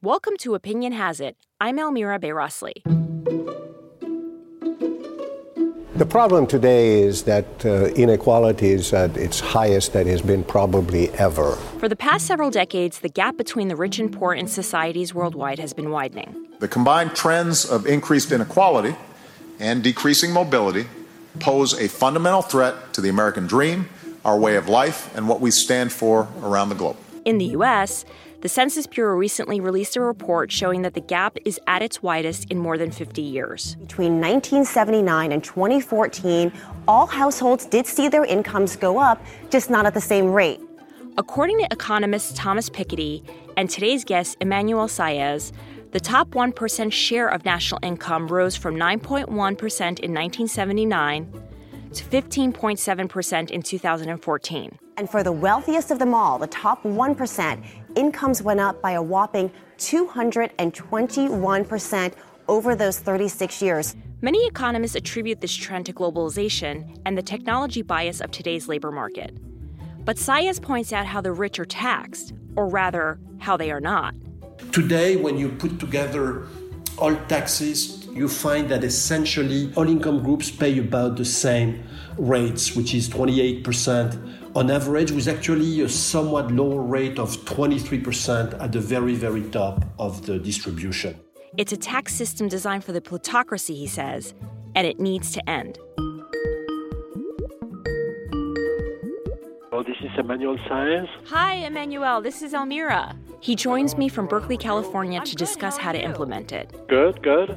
Welcome to Opinion Has It. I'm Elmira Bayrasli. The problem today is that uh, inequality is at its highest that has been probably ever. For the past several decades, the gap between the rich and poor in societies worldwide has been widening. The combined trends of increased inequality and decreasing mobility pose a fundamental threat to the American dream, our way of life, and what we stand for around the globe. In the U.S., the Census Bureau recently released a report showing that the gap is at its widest in more than 50 years. Between 1979 and 2014, all households did see their incomes go up, just not at the same rate. According to economist Thomas Piketty and today's guest Emmanuel Saez, the top 1% share of national income rose from 9.1% in 1979 to 15.7% in 2014. And for the wealthiest of them all, the top 1%, incomes went up by a whopping 221% over those 36 years. Many economists attribute this trend to globalization and the technology bias of today's labor market. But Saez points out how the rich are taxed, or rather, how they are not. Today, when you put together all taxes, you find that essentially all income groups pay about the same rates, which is 28% on average, with actually a somewhat lower rate of 23% at the very, very top of the distribution. It's a tax system designed for the plutocracy, he says, and it needs to end. Oh, this is Emmanuel Saez. Hi, Emmanuel. This is Elmira. He joins me from Berkeley, California to discuss how to implement it. Good, good.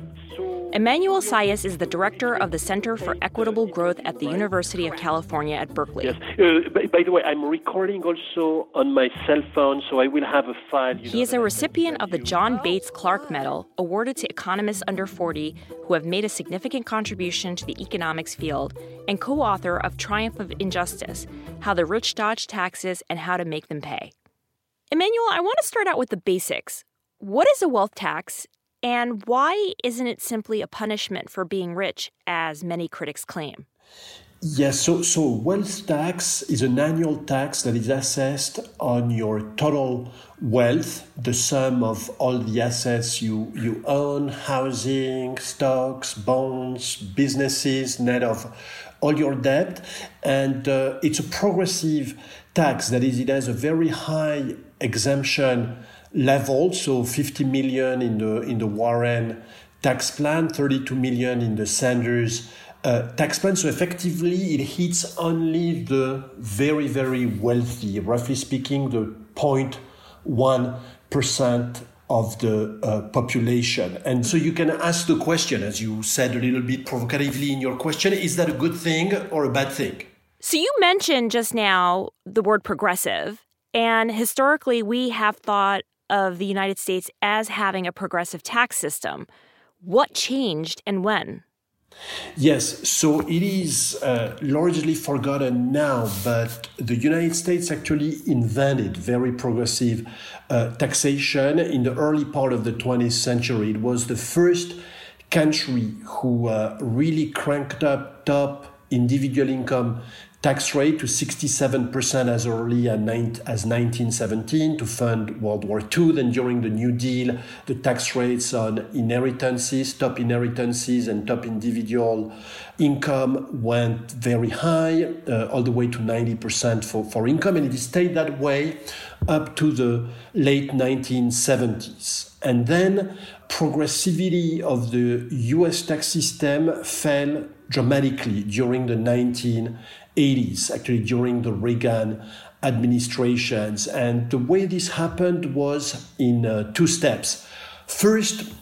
Emmanuel Saez is the director of the Center for Equitable Growth at the University of California at Berkeley. Yes. Uh, by, by, the way, I'm recording also on my cell phone, so I will have a file. He is a recipient of the John Bates Clark Medal, awarded to economists under 40 who have made a significant contribution to the economics field, and co author of Triumph of Injustice How the Rich Dodge Taxes and How to Make Them Pay. Emmanuel, I want to start out with the basics. What is a wealth tax, and why isn't it simply a punishment for being rich, as many critics claim? Yes, so, so wealth tax is an annual tax that is assessed on your total wealth, the sum of all the assets you, you own, housing, stocks, bonds, businesses, net of all your debt. And uh, it's a progressive tax, that is, it has a very high exemption level, so 50 million in the in the Warren tax plan, 32 million in the Sanders uh, tax plan. So effectively, it hits only the very very wealthy, roughly speaking, the 0.1 percent of the uh, population. And so you can ask the question, as you said a little bit provocatively in your question, is that a good thing or a bad thing? So you mentioned just now the word progressive. And historically, we have thought of the United States as having a progressive tax system. What changed and when? Yes, so it is uh, largely forgotten now, but the United States actually invented very progressive uh, taxation in the early part of the 20th century. It was the first country who uh, really cranked up top individual income tax rate to 67% as early as 1917 to fund World War II. Then during the New Deal, the tax rates on inheritances, top inheritances, and top individual income went very high, uh, all the way to 90% for, for income. And it stayed that way up to the late 1970s. And then progressivity of the US tax system fell dramatically during the 19 80s, actually during the Reagan administrations. And the way this happened was in uh, two steps. First,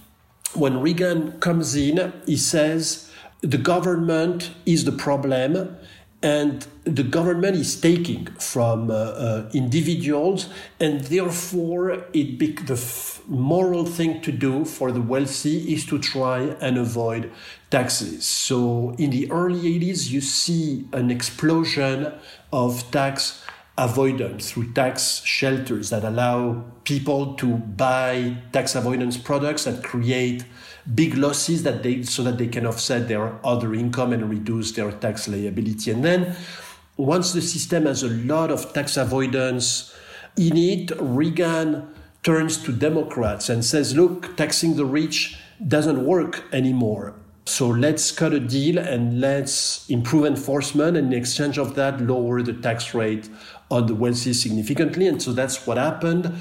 when Reagan comes in, he says the government is the problem and the government is taking from uh, uh, individuals, and therefore it be- the f- moral thing to do for the wealthy is to try and avoid taxes. So in the early 80s, you see an explosion of tax avoidance through tax shelters that allow people to buy tax avoidance products that create big losses that they so that they can offset their other income and reduce their tax liability. And then once the system has a lot of tax avoidance in it, Reagan turns to Democrats and says, look, taxing the rich doesn't work anymore. So let's cut a deal and let's improve enforcement and in exchange of that lower the tax rate on the wealthy significantly. And so that's what happened.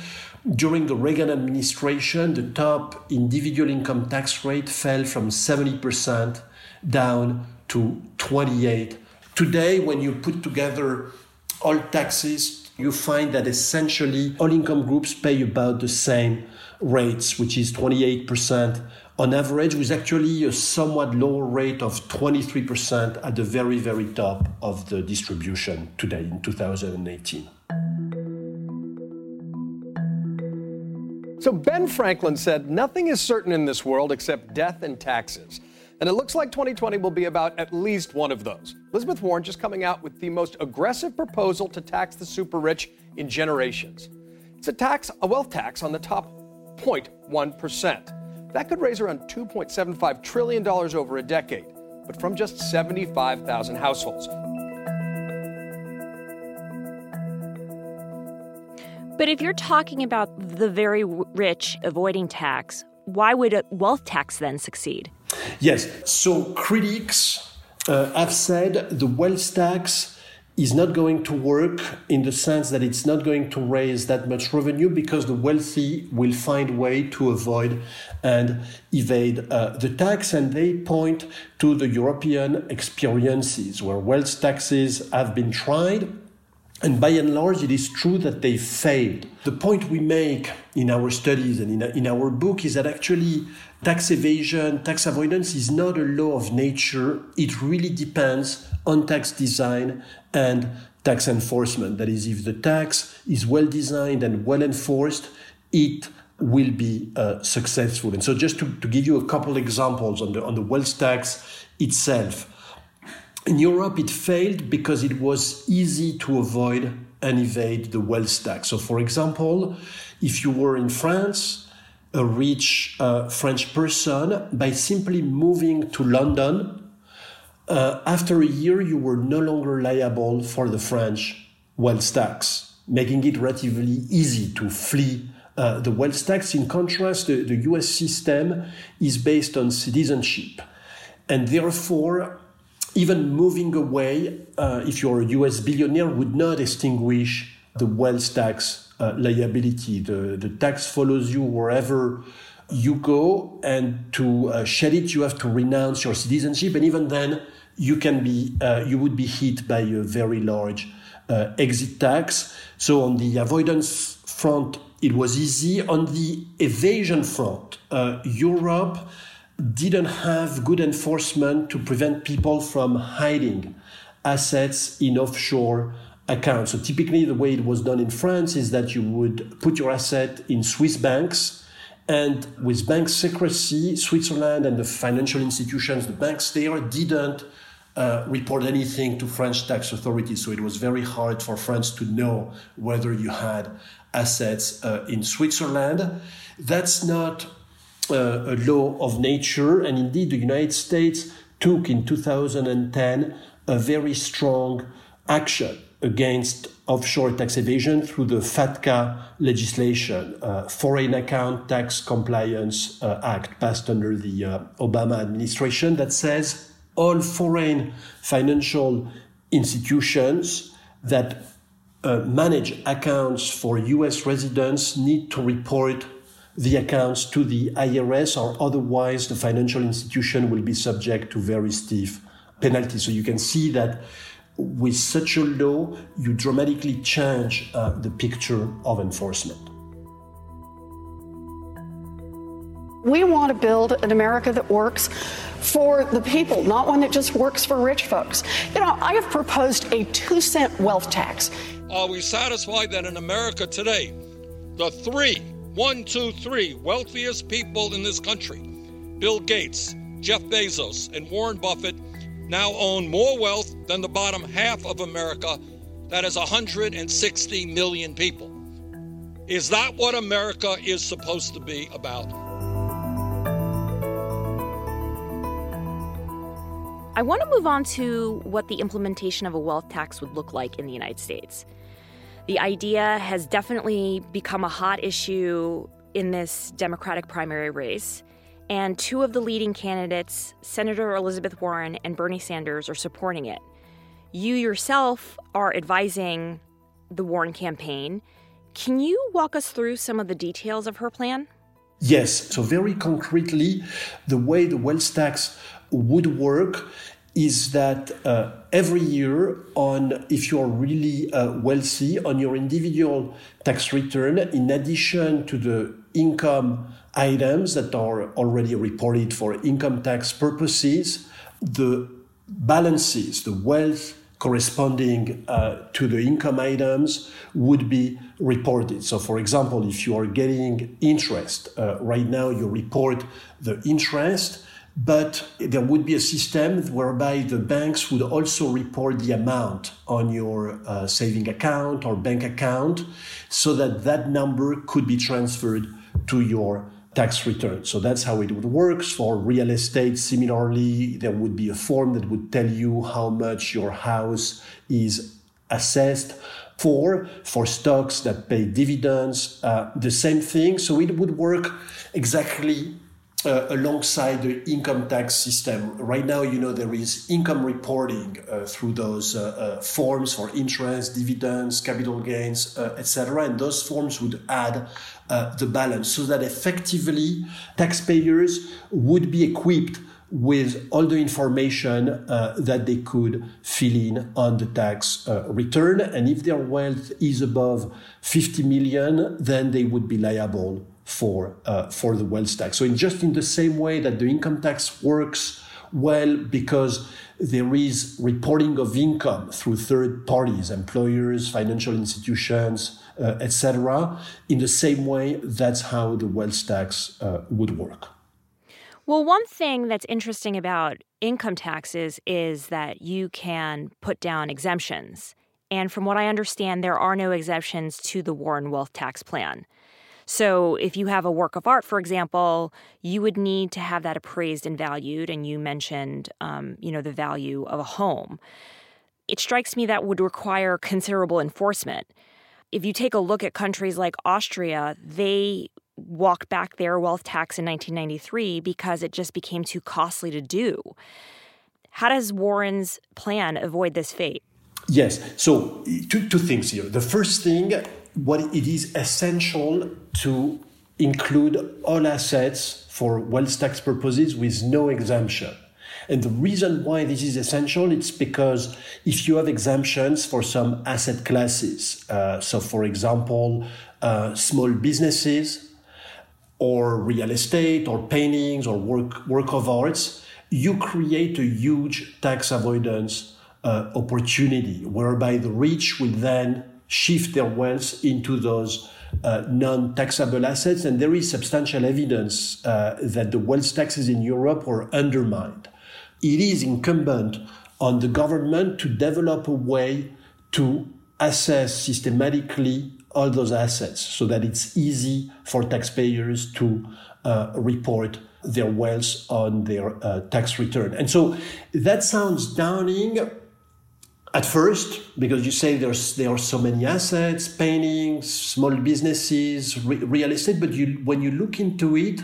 During the Reagan administration, the top individual income tax rate fell from 70% down to 28. Today, when you put together all taxes, you find that essentially all income groups pay about the same rates, which is 28% on average, with actually a somewhat lower rate of 23% at the very, very top of the distribution today in 2018. So Ben Franklin said, Nothing is certain in this world except death and taxes. And it looks like 2020 will be about at least one of those. Elizabeth Warren just coming out with the most aggressive proposal to tax the super rich in generations. It's a tax, a wealth tax on the top 0.1%. That could raise around $2.75 trillion over a decade, but from just 75,000 households. But if you're talking about the very rich avoiding tax, why would a wealth tax then succeed? Yes. So critics uh, have said the wealth tax is not going to work in the sense that it's not going to raise that much revenue because the wealthy will find way to avoid and evade uh, the tax. And they point to the European experiences where wealth taxes have been tried. And by and large, it is true that they failed. The point we make in our studies and in, in our book is that actually tax evasion, tax avoidance is not a law of nature. It really depends on tax design and tax enforcement. That is, if the tax is well designed and well enforced, it will be uh, successful. And so, just to, to give you a couple examples on the, on the wealth tax itself, in Europe, it failed because it was easy to avoid and evade the wealth tax. So, for example, if you were in France, a rich uh, French person, by simply moving to London, uh, after a year, you were no longer liable for the French wealth tax, making it relatively easy to flee uh, the wealth tax. In contrast, the, the US system is based on citizenship. And therefore, even moving away, uh, if you're a US billionaire, would not extinguish the wealth tax uh, liability. The, the tax follows you wherever you go, and to uh, shed it, you have to renounce your citizenship. And even then, you can be uh, you would be hit by a very large uh, exit tax. So on the avoidance front, it was easy. On the evasion front, uh, Europe didn't have good enforcement to prevent people from hiding assets in offshore accounts. So typically, the way it was done in France is that you would put your asset in Swiss banks. And with bank secrecy, Switzerland and the financial institutions, the banks there didn't uh, report anything to French tax authorities. So it was very hard for France to know whether you had assets uh, in Switzerland. That's not a law of nature. And indeed, the United States took in 2010 a very strong action against offshore tax evasion through the FATCA legislation, uh, Foreign Account Tax Compliance uh, Act, passed under the uh, Obama administration, that says all foreign financial institutions that uh, manage accounts for US residents need to report the accounts to the IRS, or otherwise the financial institution will be subject to very stiff penalties. So you can see that with such a law, you dramatically change uh, the picture of enforcement. We want to build an America that works for the people, not one that just works for rich folks. You know, I have proposed a two cent wealth tax. Are we satisfied that in America today, the three, one, two, three wealthiest people in this country, Bill Gates, Jeff Bezos, and Warren Buffett, now own more wealth than the bottom half of America, that is 160 million people? Is that what America is supposed to be about? I want to move on to what the implementation of a wealth tax would look like in the United States. The idea has definitely become a hot issue in this Democratic primary race. And two of the leading candidates, Senator Elizabeth Warren and Bernie Sanders, are supporting it. You yourself are advising the Warren campaign. Can you walk us through some of the details of her plan? Yes. So, very concretely, the way the wealth tax would work is that uh, every year on if you're really uh, wealthy on your individual tax return in addition to the income items that are already reported for income tax purposes the balances the wealth corresponding uh, to the income items would be reported. So, for example, if you are getting interest, uh, right now you report the interest, but there would be a system whereby the banks would also report the amount on your uh, saving account or bank account so that that number could be transferred to your tax return. So that's how it would work. For real estate, similarly, there would be a form that would tell you how much your house is assessed for. For stocks that pay dividends, uh, the same thing. So it would work exactly uh, alongside the income tax system. Right now, you know, there is income reporting uh, through those uh, uh forms for interest, dividends, capital gains, uh, etc. And those forms would add uh, the balance so that effectively taxpayers would be equipped with all the information uh, that they could fill in on the tax uh, return. And if their wealth is above 50 million, then they would be liable for, uh, for the wealth tax. So, in just in the same way that the income tax works well because there is reporting of income through third parties, employers, financial institutions, uh, etc. In the same way, that's how the wealth tax uh, would work. Well, one thing that's interesting about income taxes is that you can put down exemptions. And from what I understand, there are no exemptions to the Warren Wealth Tax Plan. So, if you have a work of art, for example, you would need to have that appraised and valued. And you mentioned, um, you know, the value of a home. It strikes me that would require considerable enforcement. If you take a look at countries like Austria, they walked back their wealth tax in 1993 because it just became too costly to do. How does Warren's plan avoid this fate? Yes. So, two, two things here. The first thing, what it is essential to include all assets for wealth tax purposes with no exemption. And the reason why this is essential, it's because if you have exemptions for some asset classes, uh, so for example, uh, small businesses, or real estate or paintings or work, work of arts, you create a huge tax avoidance uh, opportunity whereby the rich will then shift their wealth into those uh, non taxable assets. And there is substantial evidence uh, that the wealth taxes in Europe were undermined. It is incumbent on the government to develop a way to assess systematically all those assets so that it's easy for taxpayers to uh, report their wealth on their uh, tax return. And so that sounds downing at first because you say there's there are so many assets, paintings, small businesses, re- real estate, but you when you look into it,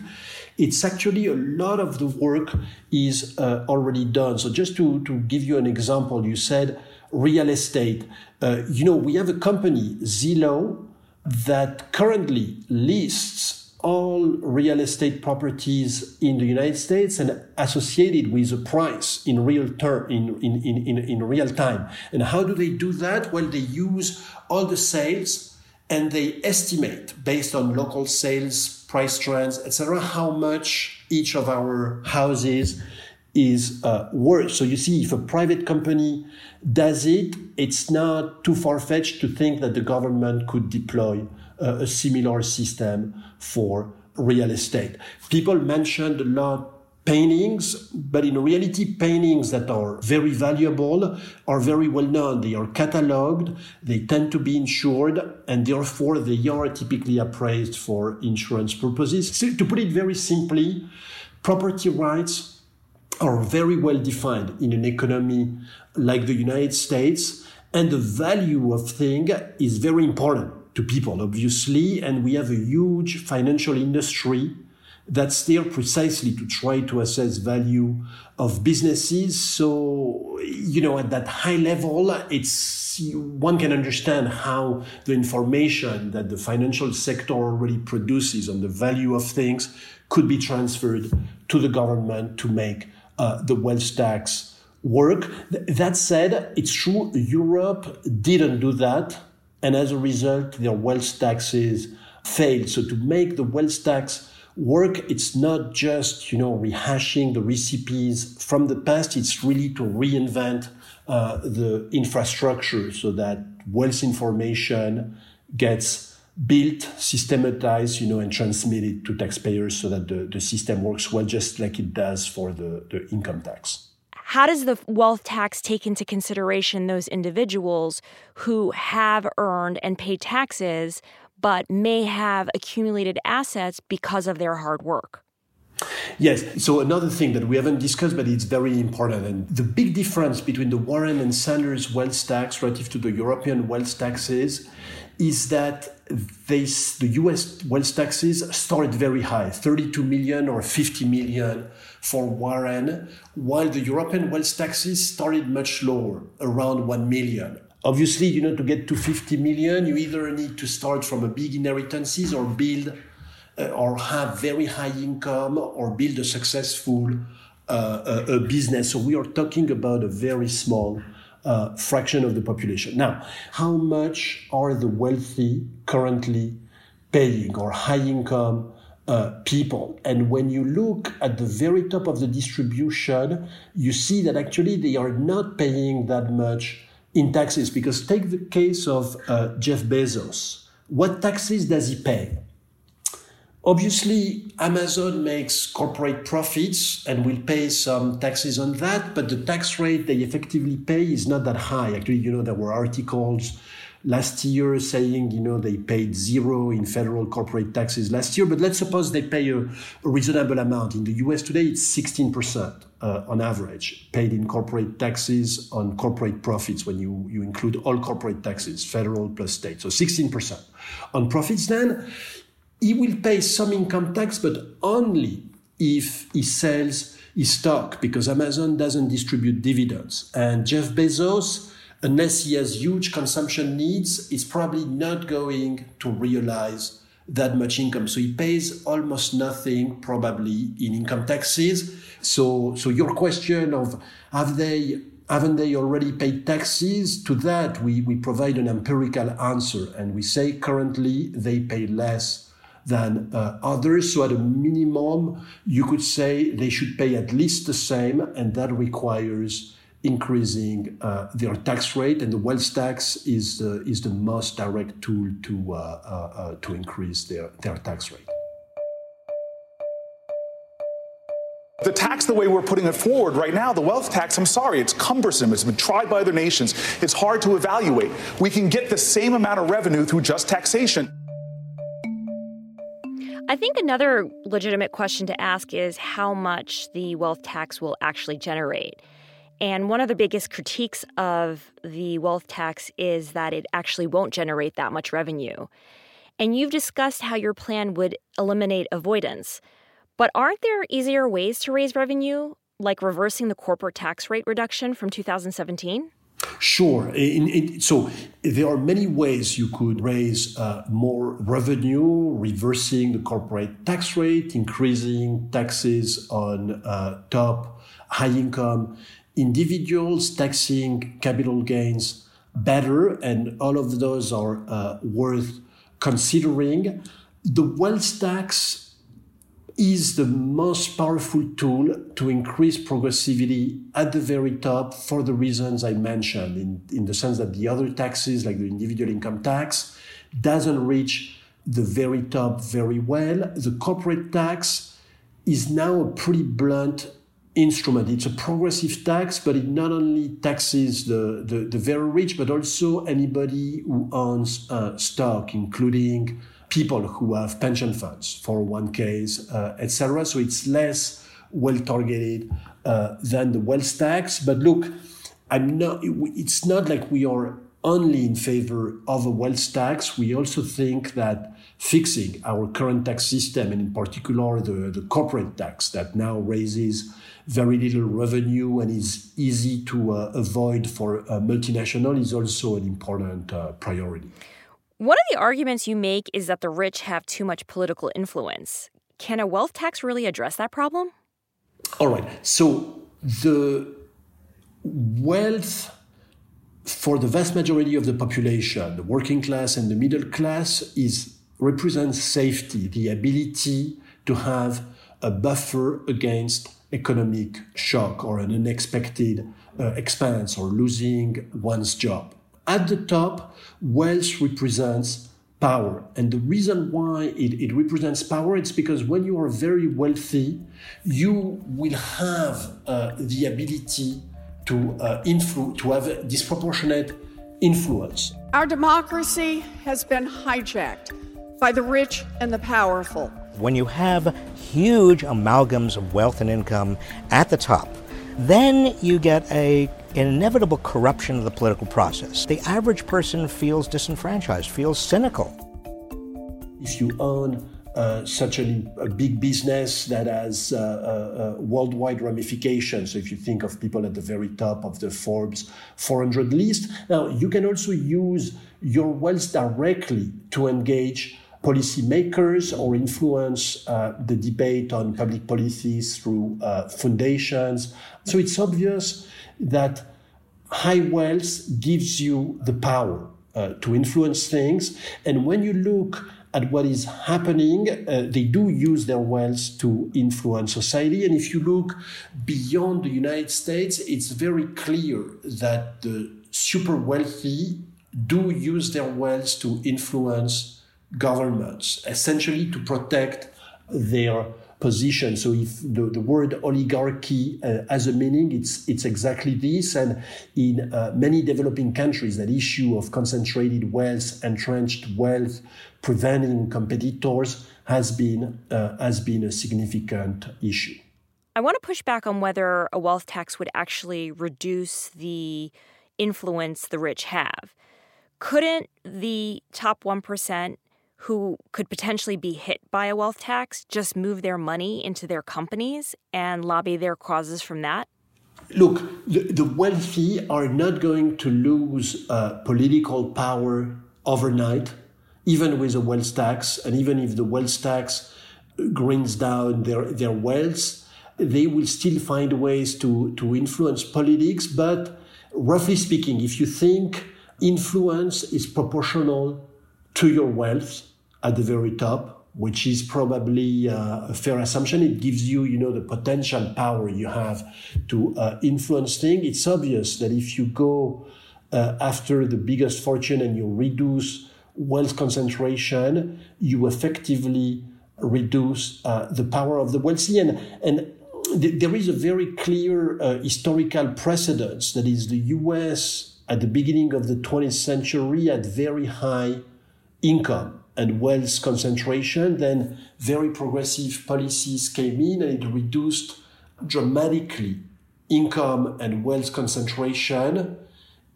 it's actually a lot of the work is uh, already done. So just to to give you an example, you said real estate. Uh, you know, we have a company, Zillow, that currently lists all real estate properties in the United States and associated with a price in real term in, in, in, in, real time. And how do they do that? Well, they use all the sales and they estimate based on local sales, price trends, etc., how much each of our houses is uh, worth. So you see, if a private company does it, it's not too far fetched to think that the government could deploy uh, a similar system for real estate. People mentioned a lot paintings, but in reality, paintings that are very valuable are very well known. They are cataloged, they tend to be insured, and therefore they are typically appraised for insurance purposes. So to put it very simply, property rights are very well defined in an economy like the United States. And the value of thing is very important to people, obviously. And we have a huge financial industry that's there precisely to try to assess value of businesses. So, you know, at that high level, it's one can understand how the information that the financial sector already produces on the value of things could be transferred to the government to make uh, the wealth tax work. That said, it's true Europe didn't do that, and as a result, their wealth taxes failed. So to make the wealth tax work it's not just you know rehashing the recipes from the past it's really to reinvent uh, the infrastructure so that wealth information gets built systematized you know and transmitted to taxpayers so that the, the system works well just like it does for the, the income tax how does the wealth tax take into consideration those individuals who have earned and paid taxes but may have accumulated assets because of their hard work. Yes. So another thing that we haven't discussed, but it's very important, and the big difference between the Warren and Sanders wealth tax relative to the European wealth taxes is that they, the US wealth taxes started very high, 32 million or 50 million for Warren, while the European wealth taxes started much lower, around 1 million. Obviously, you know, to get to 50 million, you either need to start from a big inheritances or build uh, or have very high income or build a successful uh, a, a business. So we are talking about a very small uh, fraction of the population. Now, how much are the wealthy currently paying or high income uh, people. And when you look at the very top of the distribution, you see that actually they are not paying that much in taxes because take the case of uh, Jeff Bezos. What taxes does he pay? Obviously, Amazon makes corporate profits and will pay some taxes on that, but the tax rate they effectively pay is not that high. Actually, you know, there were articles last year saying, you know, they paid zero in federal corporate taxes last year, but let's suppose they pay a, a reasonable amount. In the US today, it's 16% uh, on average paid in corporate taxes on corporate profits when you, you include all corporate taxes, federal plus state. So 16%. On profits, then, he will pay some income tax, but only if he sells his stock because Amazon doesn't distribute dividends. And Jeff Bezos, unless he has huge consumption needs, is probably not going to realize that much income. So he pays almost nothing probably in income taxes. So, so your question of have they haven't they already paid taxes? To that, we, we provide an empirical answer and we say currently they pay less than uh, others. So, at a minimum, you could say they should pay at least the same, and that requires increasing uh, their tax rate, and the wealth tax is the, is the most direct tool to, uh, uh, uh, to increase their, their tax rate. The tax, the way we're putting it forward right now, the wealth tax, I'm sorry, it's cumbersome. It's been tried by other nations. It's hard to evaluate. We can get the same amount of revenue through just taxation. I think another legitimate question to ask is how much the wealth tax will actually generate. And one of the biggest critiques of the wealth tax is that it actually won't generate that much revenue. And you've discussed how your plan would eliminate avoidance. But aren't there easier ways to raise revenue, like reversing the corporate tax rate reduction from 2017? Sure. In, in, so there are many ways you could raise uh, more revenue, reversing the corporate tax rate, increasing taxes on uh, top high income individuals taxing capital gains better, and all of those are uh, worth considering. The wealth tax is the most powerful tool to increase progressivity at the very top for the reasons I mentioned, in, in the sense that the other taxes, like the individual income tax, doesn't reach the very top very well. The corporate tax is now a pretty blunt instrument. It's a progressive tax, but it not only taxes the, the, the very rich, but also anybody who owns uh, stock, including people who have pension funds, 401ks, uh, etc. So it's less well targeted uh, than the wealth tax. But look, I'm not. It's not like we are only in favor of a wealth tax. We also think that fixing our current tax system, and in particular the, the corporate tax that now raises very little revenue and is easy to uh, avoid for a multinational, is also an important uh, priority. One of the arguments you make is that the rich have too much political influence. Can a wealth tax really address that problem? All right. So the wealth for the vast majority of the population, the working class and the middle class, is represents safety, the ability to have a buffer against economic shock or an unexpected uh, expense or losing one's job. At the top, wealth represents power. And the reason why it, it represents power is because when you are very wealthy, you will have uh, the ability to uh, influ- to have a disproportionate influence. Our democracy has been hijacked by the rich and the powerful. When you have huge amalgams of wealth and income at the top, then you get a an inevitable corruption of the political process. The average person feels disenfranchised, feels cynical. If you own uh, such a, a, big business that has uh, uh, worldwide ramifications. So if you think of people at the very top of the Forbes 400 list, now you can also use your wealth directly to engage policymakers or influence uh, the debate on public policies through uh, foundations. So it's obvious that high wealth gives you the power to influence things. And when you look at what is happening. Uh, they do use their wealth to influence society. And if you look beyond the United States, it's very clear that the super wealthy do use their wealth to influence governments, essentially to protect their position. So if the, the word oligarchy uh, has a meaning, it's, it's exactly this. And in uh, many developing countries, that issue of concentrated wealth, entrenched wealth, preventing competitors has been, uh, has been a significant issue. I want to push back on whether a wealth tax would actually reduce the influence the rich have. Couldn't the top 1% who could potentially be hit by a wealth tax just move their money into their companies and lobby their causes from that? Look, the, the wealthy are not going to lose uh, political power overnight, even with a wealth tax. And even if the wealth tax grinds down their, their wealth, they will still find ways to, to influence politics. But roughly speaking, if you think influence is proportional to your wealth, at the very top, which is probably uh, a fair assumption. It gives you, you know, the potential power you have to uh, influence things. It's obvious that if you go uh, after the biggest fortune and you reduce wealth concentration, you effectively reduce uh, the power of the wealthy. And, and th- there is a very clear uh, historical precedence that is the US at the beginning of the 20th century had very high income and wealth concentration, then very progressive policies came in and it reduced dramatically income and wealth concentration.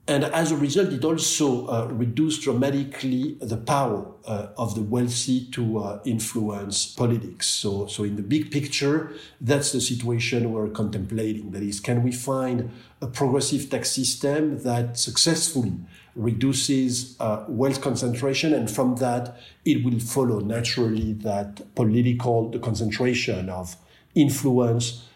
And as a result, it also uh, reduced dramatically the power uh, of the wealthy to uh, influence politics. So, so in the big picture, that's the situation we're contemplating. That is, can we find a progressive tax system that successfully reduces uh, wealth concentration, and from that, it will follow naturally that political the concentration of influence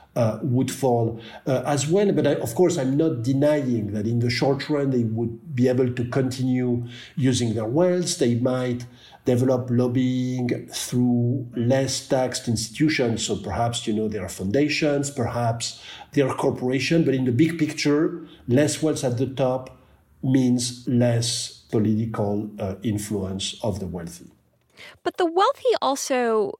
would fall uh, as well. But I, of course, I'm not denying that in the short run they would be able to continue using their wealth. They might develop lobbying through less taxed institutions. So perhaps, you know, there are foundations, perhaps there are corporations, but in the big picture, less wealth at the top means less political uh, influence of the wealthy. But the wealthy also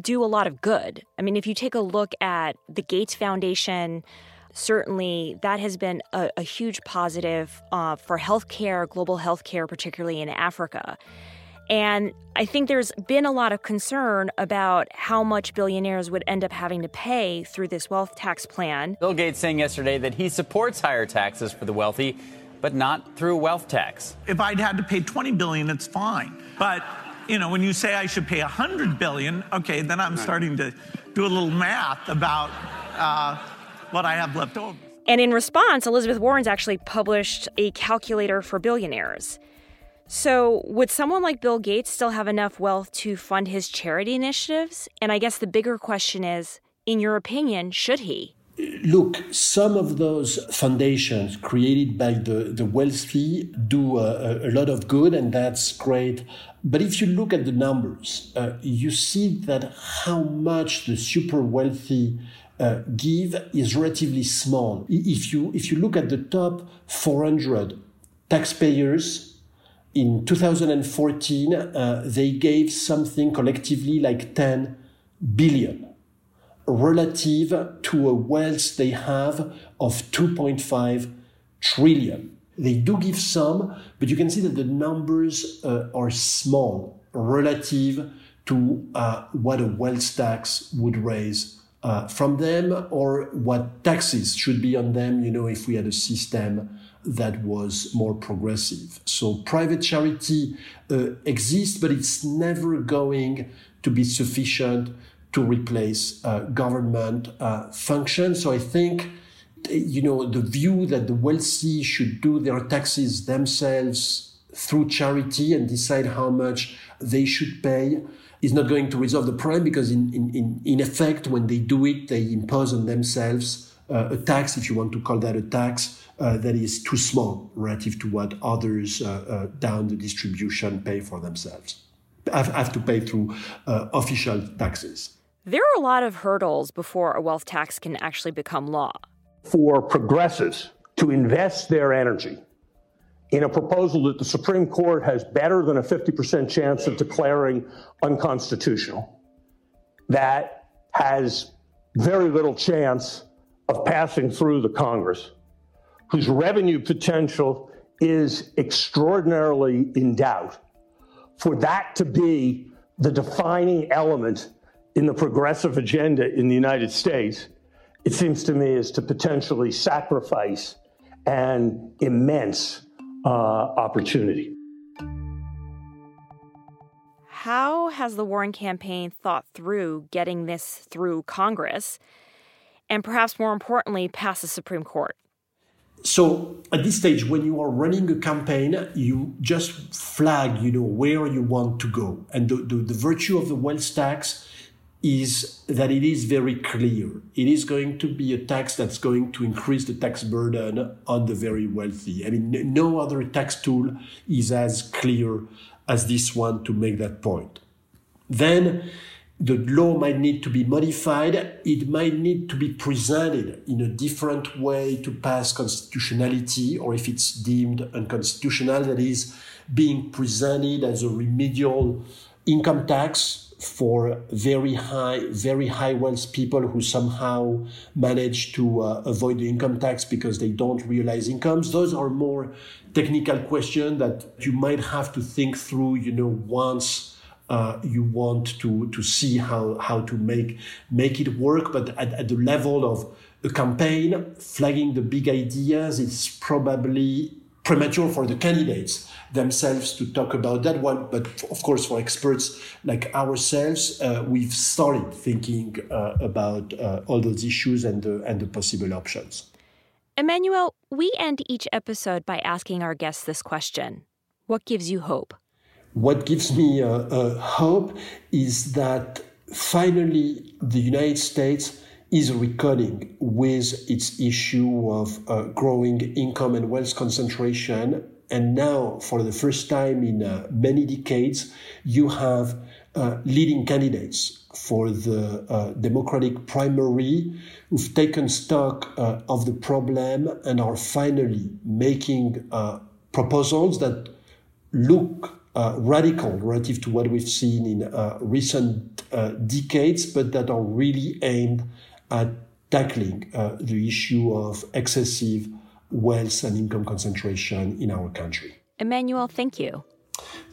do a lot of good. I mean, if you take a look at the Gates Foundation, certainly that has been a, a huge positive uh, for healthcare, global healthcare, particularly in Africa. And I think there's been a lot of concern about how much billionaires would end up having to pay through this wealth tax plan. Bill Gates saying yesterday that he supports higher taxes for the wealthy but not through wealth tax. If I'd had to pay 20 billion, it's fine. But you know, when you say I should pay a 100 billion, okay, then I'm starting to do a little math about uh, what I have left over. And in response, Elizabeth Warren's actually published a calculator for billionaires. So, would someone like Bill Gates still have enough wealth to fund his charity initiatives? And I guess the bigger question is in your opinion, should he? Look, some of those foundations created by the, the wealthy do a, a lot of good, and that's great. But if you look at the numbers, uh, you see that how much the super wealthy uh, give is relatively small. If you if you look at the top 400 taxpayers in 2014, uh, they gave something collectively like 10 billion relative to a wealth they have of 2.5 trillion. They do give some, but you can see that the numbers uh, are small relative to uh, what a wealth tax would raise uh, from them or what taxes should be on them, you know, if we had a system that was more progressive. So private charity uh, exists, but it's never going to be sufficient to replace uh, government uh, functions. So I think, you know, the view that the wealthy should do their taxes themselves through charity and decide how much they should pay is not going to resolve the problem because in, in, in, effect, when they do it, they impose on themselves uh, a tax, if you want to call that a tax, uh, that is too small relative to what others uh, uh down the distribution pay for themselves. Have, have to pay through uh, official taxes. There are a lot of hurdles before a wealth tax can actually become law. For progressives to invest their energy in a proposal that the Supreme Court has better than a 50% chance of declaring unconstitutional, that has very little chance of passing through the Congress, whose revenue potential is extraordinarily in doubt, for that to be the defining element in the progressive agenda in the United States, it seems to me, is to potentially sacrifice an immense uh, opportunity. How has the Warren campaign thought through getting this through Congress and perhaps more importantly, past the Supreme Court? So at this stage, when you are running a campaign, you just flag, you know, where you want to go. And the, the, the virtue of the wealth tax is that it is very clear. It is going to be a tax that's going to increase the tax burden on the very wealthy. I mean, no other tax tool is as clear as this one to make that point. Then the law might need to be modified. It might need to be presented in a different way to pass constitutionality, or if it's deemed unconstitutional, that is being presented as a remedial income tax for very high, very high wealth people who somehow manage to uh, avoid the income tax because they don't realize incomes. Those are more technical questions that you might have to think through, you know, once uh, you want to, to see how, how to make, make it work. But at, at the level of a campaign, flagging the big ideas, it's probably premature for the candidates themselves to talk about that one. But of course, for experts like ourselves, uh, we've started thinking uh, about uh, all those issues and the, and the possible options. Emmanuel, we end each episode by asking our guests this question What gives you hope? What gives me uh, uh, hope is that finally the United States is reckoning with its issue of uh, growing income and wealth concentration. And now, for the first time in uh, many decades, you have uh, leading candidates for the uh, Democratic primary who've taken stock uh, of the problem and are finally making uh, proposals that look uh, radical relative to what we've seen in uh, recent decades, but that are really aimed at tackling uh, the issue of excessive wealth and income concentration in our country. Emmanuel, thank you.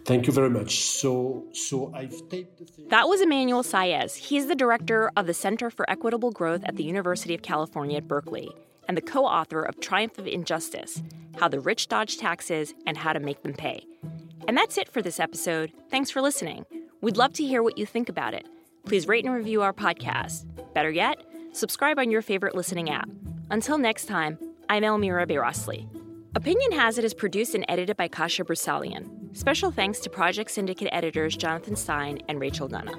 Thank you very much. So, so I've taped the thing. That was Emmanuel Saez. He's the director of the Center for Equitable Growth at the University of California at Berkeley. and the co author of Triumph of Injustice How the Rich Dodge Taxes and How to Make Them Pay. And that's it for this episode. Thanks for listening. We'd love to hear what you think about it. Please rate and review our podcast. Better yet, subscribe on your favorite listening app. Until next time, I'm Elmira Bayrasli. Opinion Has It is produced and edited by Kasia Broussalian. Special thanks to Project Syndicate editors Jonathan Stein and Rachel Gunna.